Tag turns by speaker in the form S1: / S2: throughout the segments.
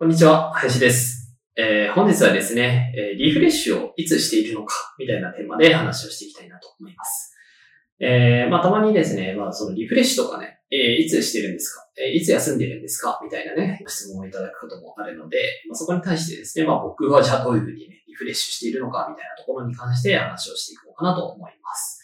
S1: こんにちは林です、えー本日はですね、えリフレッシュをいつしているのかみたいなテーマで話をしていきたいなと思いますえーまあ、たまにですね、まあ、そのリフレッシュとかね、えーいつしてるんですか、えーいつ休んでるんですかみたいなね、質問をいただくこともあるので、まあ、そこに対してですね、まあ、僕はじゃあどういうふうにね、リフレッシュしているのかみたいなところに関して話をしていこうかなと思います。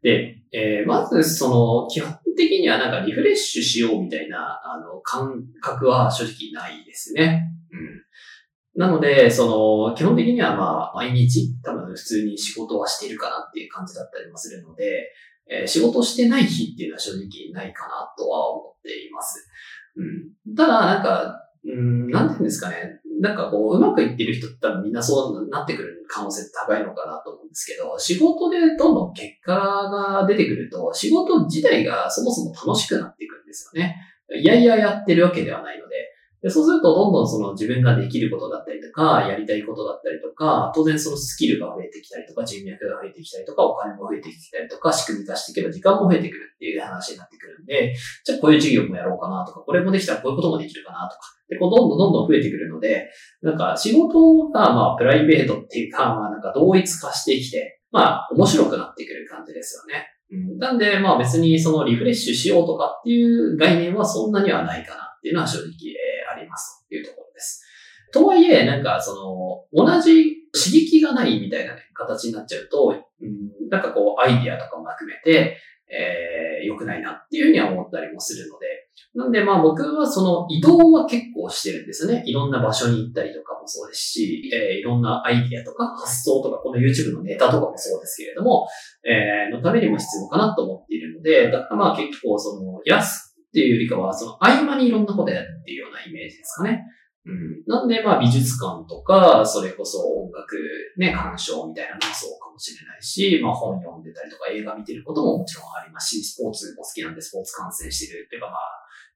S1: で、えーまずその、基本的にはなんかリフレッシュしようみたいな、あの、感覚は正直ないですね。うん。なので、その、基本的にはまあ、毎日、多分普通に仕事はしているかなっていう感じだったりもするので、えー仕事してない日っていうのは正直ないかなとは思っています。うん。ただ、なんか、うん、なんていうんですかね。なんかこう、うまくいってる人って多分みんなそうなってくる可能性高いのかなと思うんですけど、仕事でどんどん結果が出てくると、仕事自体がそもそも楽しくなっていくんですよね。いやいややってるわけではないので、でそうすると、どんどんその自分ができることだったりとか、やりたいことだったりとか、当然そのスキルが増えてきたりとか、人脈が増えてきたりとか、お金も増えてきたりとか、仕組み化していけば時間も増えてくるっていう話になってくるんで、じゃあこういう授業もやろうかなとか、これもできたらこういうこともできるかなとか、で、こうどんどんどんどん増えてくるので、なんか仕事がまあプライベートっていうか、まあなんか同一化してきて、まあ面白くなってくる感じですよね。うん、なんでまあ別にそのリフレッシュしようとかっていう概念はそんなにはないかなっていうのは正直、えーありますというところです。とはいえ、なんかその同じ刺激がないみたいな、ね、形になっちゃうと、うん、なんかこうアイディアとかも含めて、えー良くないなっていうふうには思ったりもするので、なんでまあ僕はその移動は結構してるんですね。いろんな場所に行ったりとかもそうですし、えーいろんなアイディアとか発想とか、この YouTube のネタとかもそうですけれども、えーのためにも必要かなと思っているので、だからまあ結構その、安っていうよりかは、その合間にいろんなことやるっていうようなイメージですかね。うん。なんでまあ美術館とか、それこそ音楽ね、鑑賞みたいなのもそうかもしれないし、まあ本読んでたりとか映画見てることももちろんありますし、スポーツも好きなんでスポーツ観戦してるっていうかまあ、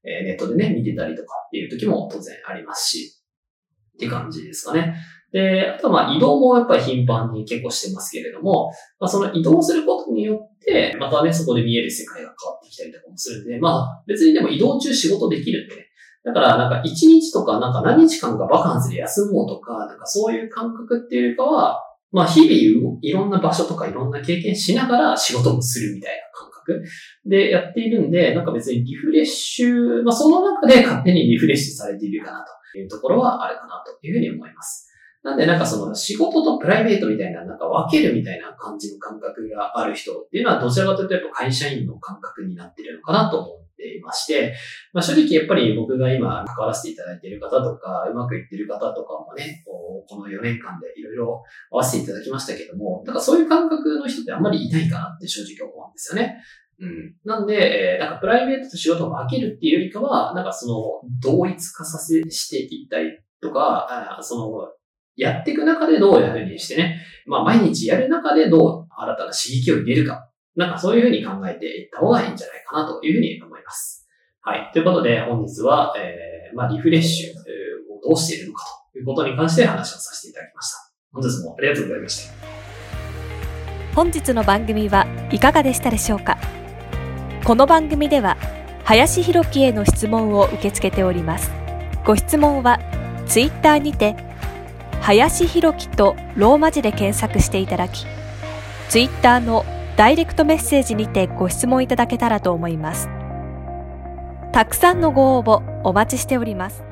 S1: えーネットでね、見てたりとかっていう時も当然ありますし、って感じですかね。で、あとはまあ移動もやっぱり頻繁に結構してますけれども、まあその移動することによって、またね、そこで見える世界が変わってきたりとかもするんで、まあ別にでも移動中仕事できるんでね。だからなんか一日とかなんか何日間かバカンスで休もうとか、なんかそういう感覚っていうかは、まあ日々いろんな場所とかいろんな経験しながら仕事もするみたいな感覚でやっているんで、なんか別にリフレッシュ、まあその中で勝手にリフレッシュされているかなというところはあるかなというふうに思います。なんでなんかその仕事とプライベートみたいななんか分けるみたいな感じの感覚がある人っていうのはどちらかというとやっぱ会社員の感覚になっているのかなと思ていまして、まあ正直やっぱり僕が今関わらせていただいている方とか、うまくいっている方とかもね、ここの4年間でいろいろ合わせていただきましたけども、なんかそういう感覚の人ってあんまりいないかなって正直思うんですよね。うん。なんで、えーなんかプライベートと仕事を分けるっていうよりかは、なんかその同一化させしていったりとか、あそのやっていく中でどういうふうにしてね、まあ毎日やる中でどう新たな刺激を入れるか、なんかそういうふうに考えていった方がいいんじゃないかなというふうに思います。はい。ということで本日は、えー、まあリフレッシュをどうしているのかということに関して話をさせていただきました。本日もありがとうございました。
S2: 本日の番組はいかがでしたでしょうか？この番組では林博樹への質問を受け付けておりますご質問はツイッターにて林博樹とローマ字で検索していただきツイッターのダイレクトメッセージにてご質問いただけたらと思います。たくさんのご応募お待ちしております。